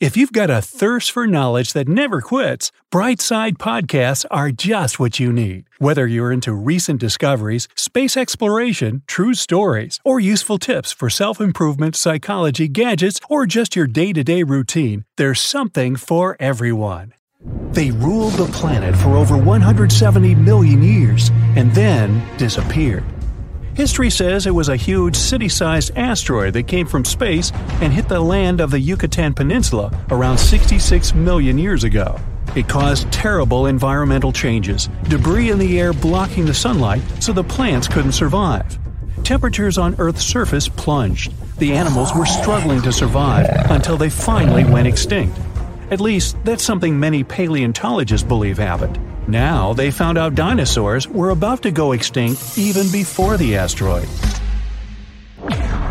If you've got a thirst for knowledge that never quits, Brightside Podcasts are just what you need. Whether you're into recent discoveries, space exploration, true stories, or useful tips for self improvement, psychology, gadgets, or just your day to day routine, there's something for everyone. They ruled the planet for over 170 million years and then disappeared. History says it was a huge city sized asteroid that came from space and hit the land of the Yucatan Peninsula around 66 million years ago. It caused terrible environmental changes, debris in the air blocking the sunlight so the plants couldn't survive. Temperatures on Earth's surface plunged. The animals were struggling to survive until they finally went extinct. At least, that's something many paleontologists believe happened. Now, they found out dinosaurs were about to go extinct even before the asteroid.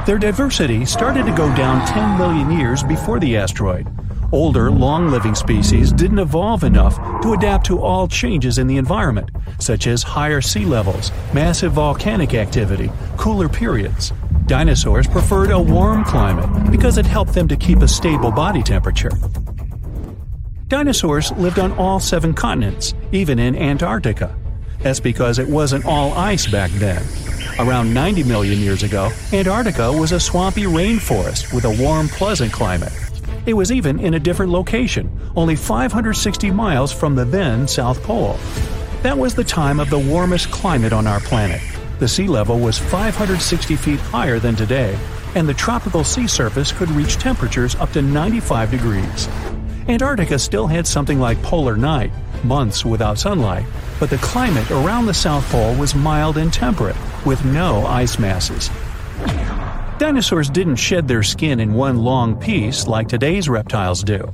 Their diversity started to go down 10 million years before the asteroid. Older, long living species didn't evolve enough to adapt to all changes in the environment, such as higher sea levels, massive volcanic activity, cooler periods. Dinosaurs preferred a warm climate because it helped them to keep a stable body temperature. Dinosaurs lived on all seven continents, even in Antarctica. That's because it wasn't all ice back then. Around 90 million years ago, Antarctica was a swampy rainforest with a warm, pleasant climate. It was even in a different location, only 560 miles from the then South Pole. That was the time of the warmest climate on our planet. The sea level was 560 feet higher than today, and the tropical sea surface could reach temperatures up to 95 degrees. Antarctica still had something like polar night, months without sunlight, but the climate around the South Pole was mild and temperate, with no ice masses. Dinosaurs didn't shed their skin in one long piece like today's reptiles do.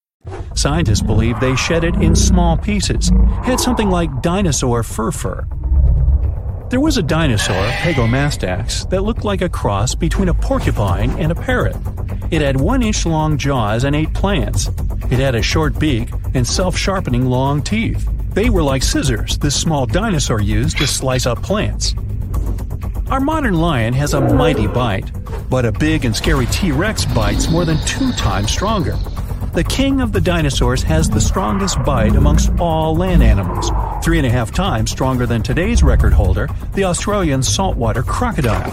Scientists believe they shed it in small pieces, had something like dinosaur fur fur. There was a dinosaur, Pegomastax, that looked like a cross between a porcupine and a parrot. It had one inch long jaws and ate plants. It had a short beak and self sharpening long teeth. They were like scissors this small dinosaur used to slice up plants. Our modern lion has a mighty bite, but a big and scary T Rex bites more than two times stronger. The king of the dinosaurs has the strongest bite amongst all land animals, three and a half times stronger than today's record holder, the Australian saltwater crocodile.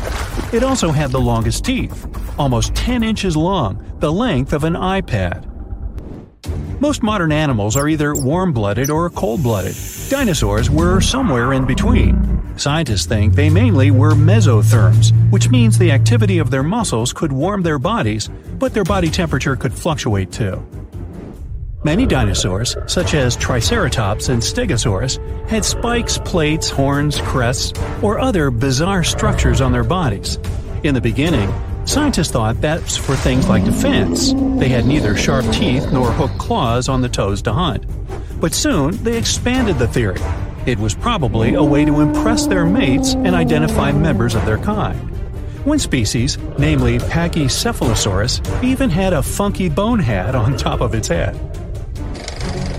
It also had the longest teeth, almost 10 inches long, the length of an iPad. Most modern animals are either warm blooded or cold blooded. Dinosaurs were somewhere in between. Scientists think they mainly were mesotherms, which means the activity of their muscles could warm their bodies, but their body temperature could fluctuate too. Many dinosaurs, such as Triceratops and Stegosaurus, had spikes, plates, horns, crests, or other bizarre structures on their bodies. In the beginning, scientists thought that's for things like defense. They had neither sharp teeth nor hooked claws on the toes to hunt. But soon, they expanded the theory. It was probably a way to impress their mates and identify members of their kind. One species, namely Pachycephalosaurus, even had a funky bone hat on top of its head.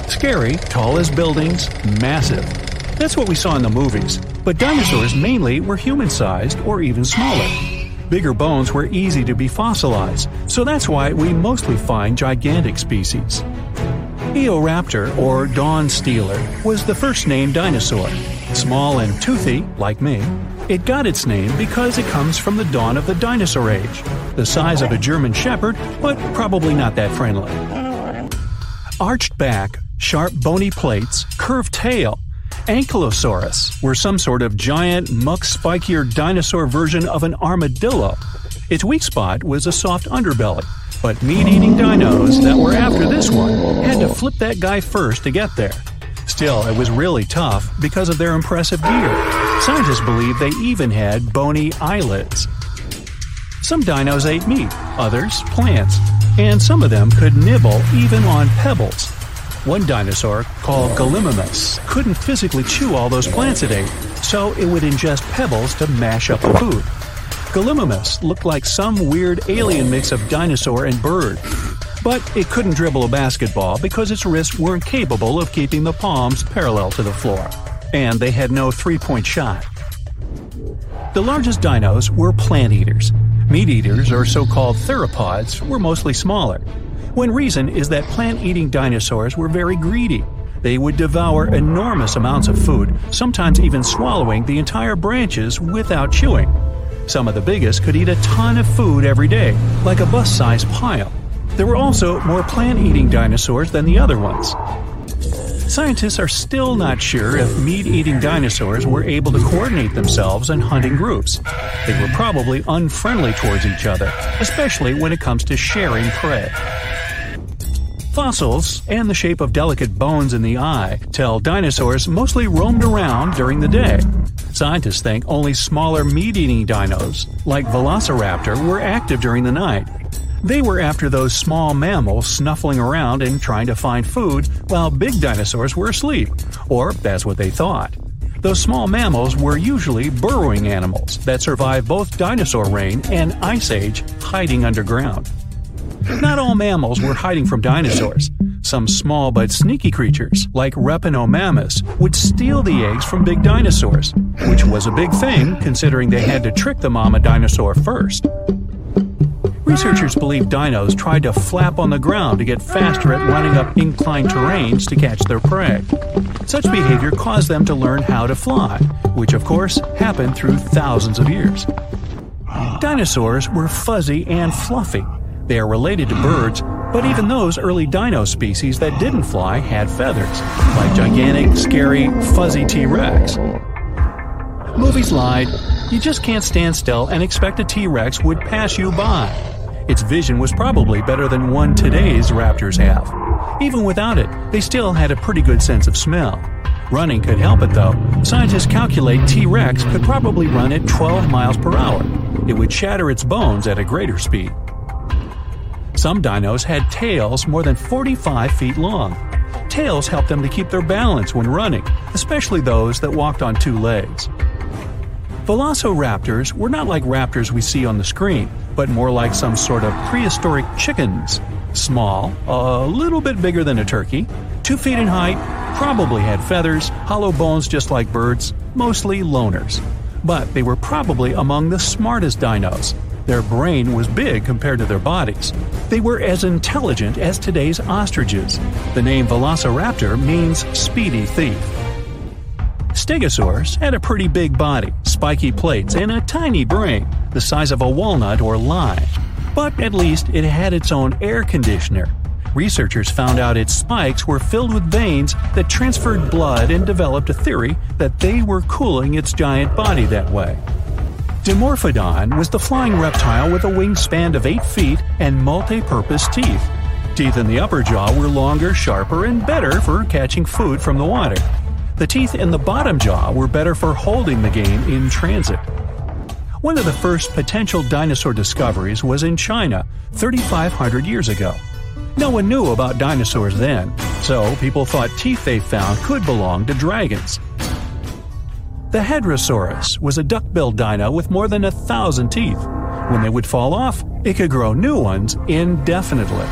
Scary, tall as buildings, massive. That's what we saw in the movies, but dinosaurs mainly were human sized or even smaller. Bigger bones were easy to be fossilized, so that's why we mostly find gigantic species. Eoraptor, or dawn stealer, was the first named dinosaur. Small and toothy, like me, it got its name because it comes from the dawn of the dinosaur age, the size of a German shepherd, but probably not that friendly. Arched back, sharp bony plates, curved tail. Ankylosaurus were some sort of giant, muck spikier dinosaur version of an armadillo. Its weak spot was a soft underbelly, but meat eating dinos that were after this one had to flip that guy first to get there. Still, it was really tough because of their impressive gear. Scientists believe they even had bony eyelids. Some dinos ate meat, others plants, and some of them could nibble even on pebbles. One dinosaur, called Gallimimus, couldn't physically chew all those plants it ate, so it would ingest pebbles to mash up the food. Gallimimus looked like some weird alien mix of dinosaur and bird. But it couldn't dribble a basketball because its wrists weren't capable of keeping the palms parallel to the floor and they had no three point shot. The largest dinos were plant eaters. Meat eaters, or so called theropods, were mostly smaller. One reason is that plant eating dinosaurs were very greedy. They would devour enormous amounts of food, sometimes even swallowing the entire branches without chewing. Some of the biggest could eat a ton of food every day, like a bus sized pile. There were also more plant eating dinosaurs than the other ones. Scientists are still not sure if meat eating dinosaurs were able to coordinate themselves in hunting groups. They were probably unfriendly towards each other, especially when it comes to sharing prey. Fossils and the shape of delicate bones in the eye tell dinosaurs mostly roamed around during the day. Scientists think only smaller meat eating dinos, like Velociraptor, were active during the night, they were after those small mammals snuffling around and trying to find food while big dinosaurs were asleep, or that's what they thought. Those small mammals were usually burrowing animals that survived both dinosaur reign and ice age hiding underground. Not all mammals were hiding from dinosaurs. Some small but sneaky creatures, like Repenomamus, would steal the eggs from big dinosaurs, which was a big thing considering they had to trick the mama dinosaur first. Researchers believe dinos tried to flap on the ground to get faster at running up inclined terrains to catch their prey. Such behavior caused them to learn how to fly, which of course happened through thousands of years. Dinosaurs were fuzzy and fluffy. They are related to birds, but even those early dino species that didn't fly had feathers, like gigantic, scary, fuzzy T Rex. Movies lied. You just can't stand still and expect a T Rex would pass you by. Its vision was probably better than one today's Raptors have. Even without it, they still had a pretty good sense of smell. Running could help it though. Scientists calculate T Rex could probably run at 12 miles per hour. It would shatter its bones at a greater speed. Some dinos had tails more than 45 feet long. Tails helped them to keep their balance when running, especially those that walked on two legs. Velociraptors were not like raptors we see on the screen, but more like some sort of prehistoric chickens. Small, a little bit bigger than a turkey, two feet in height, probably had feathers, hollow bones just like birds, mostly loners. But they were probably among the smartest dinos. Their brain was big compared to their bodies. They were as intelligent as today's ostriches. The name Velociraptor means speedy thief. Stegosaurus had a pretty big body, spiky plates, and a tiny brain, the size of a walnut or lime. But at least it had its own air conditioner. Researchers found out its spikes were filled with veins that transferred blood and developed a theory that they were cooling its giant body that way. Dimorphodon was the flying reptile with a wingspan of 8 feet and multi purpose teeth. Teeth in the upper jaw were longer, sharper, and better for catching food from the water. The teeth in the bottom jaw were better for holding the game in transit. One of the first potential dinosaur discoveries was in China 3,500 years ago. No one knew about dinosaurs then, so people thought teeth they found could belong to dragons. The Hadrosaurus was a duck-billed dino with more than a thousand teeth. When they would fall off, it could grow new ones indefinitely.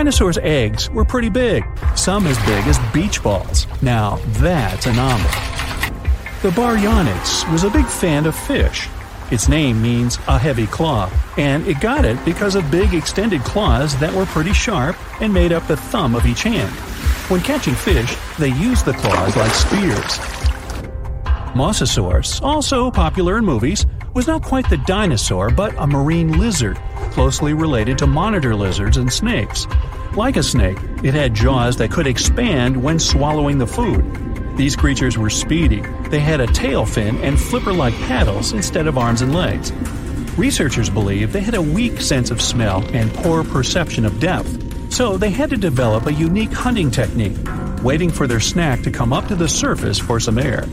Dinosaurs' eggs were pretty big, some as big as beach balls. Now, that's a number. The Baryonyx was a big fan of fish. Its name means a heavy claw, and it got it because of big extended claws that were pretty sharp and made up the thumb of each hand. When catching fish, they used the claws like spears. Mosasaurus, also popular in movies, was not quite the dinosaur but a marine lizard, closely related to monitor lizards and snakes. Like a snake, it had jaws that could expand when swallowing the food. These creatures were speedy. They had a tail fin and flipper like paddles instead of arms and legs. Researchers believe they had a weak sense of smell and poor perception of depth, so they had to develop a unique hunting technique, waiting for their snack to come up to the surface for some air.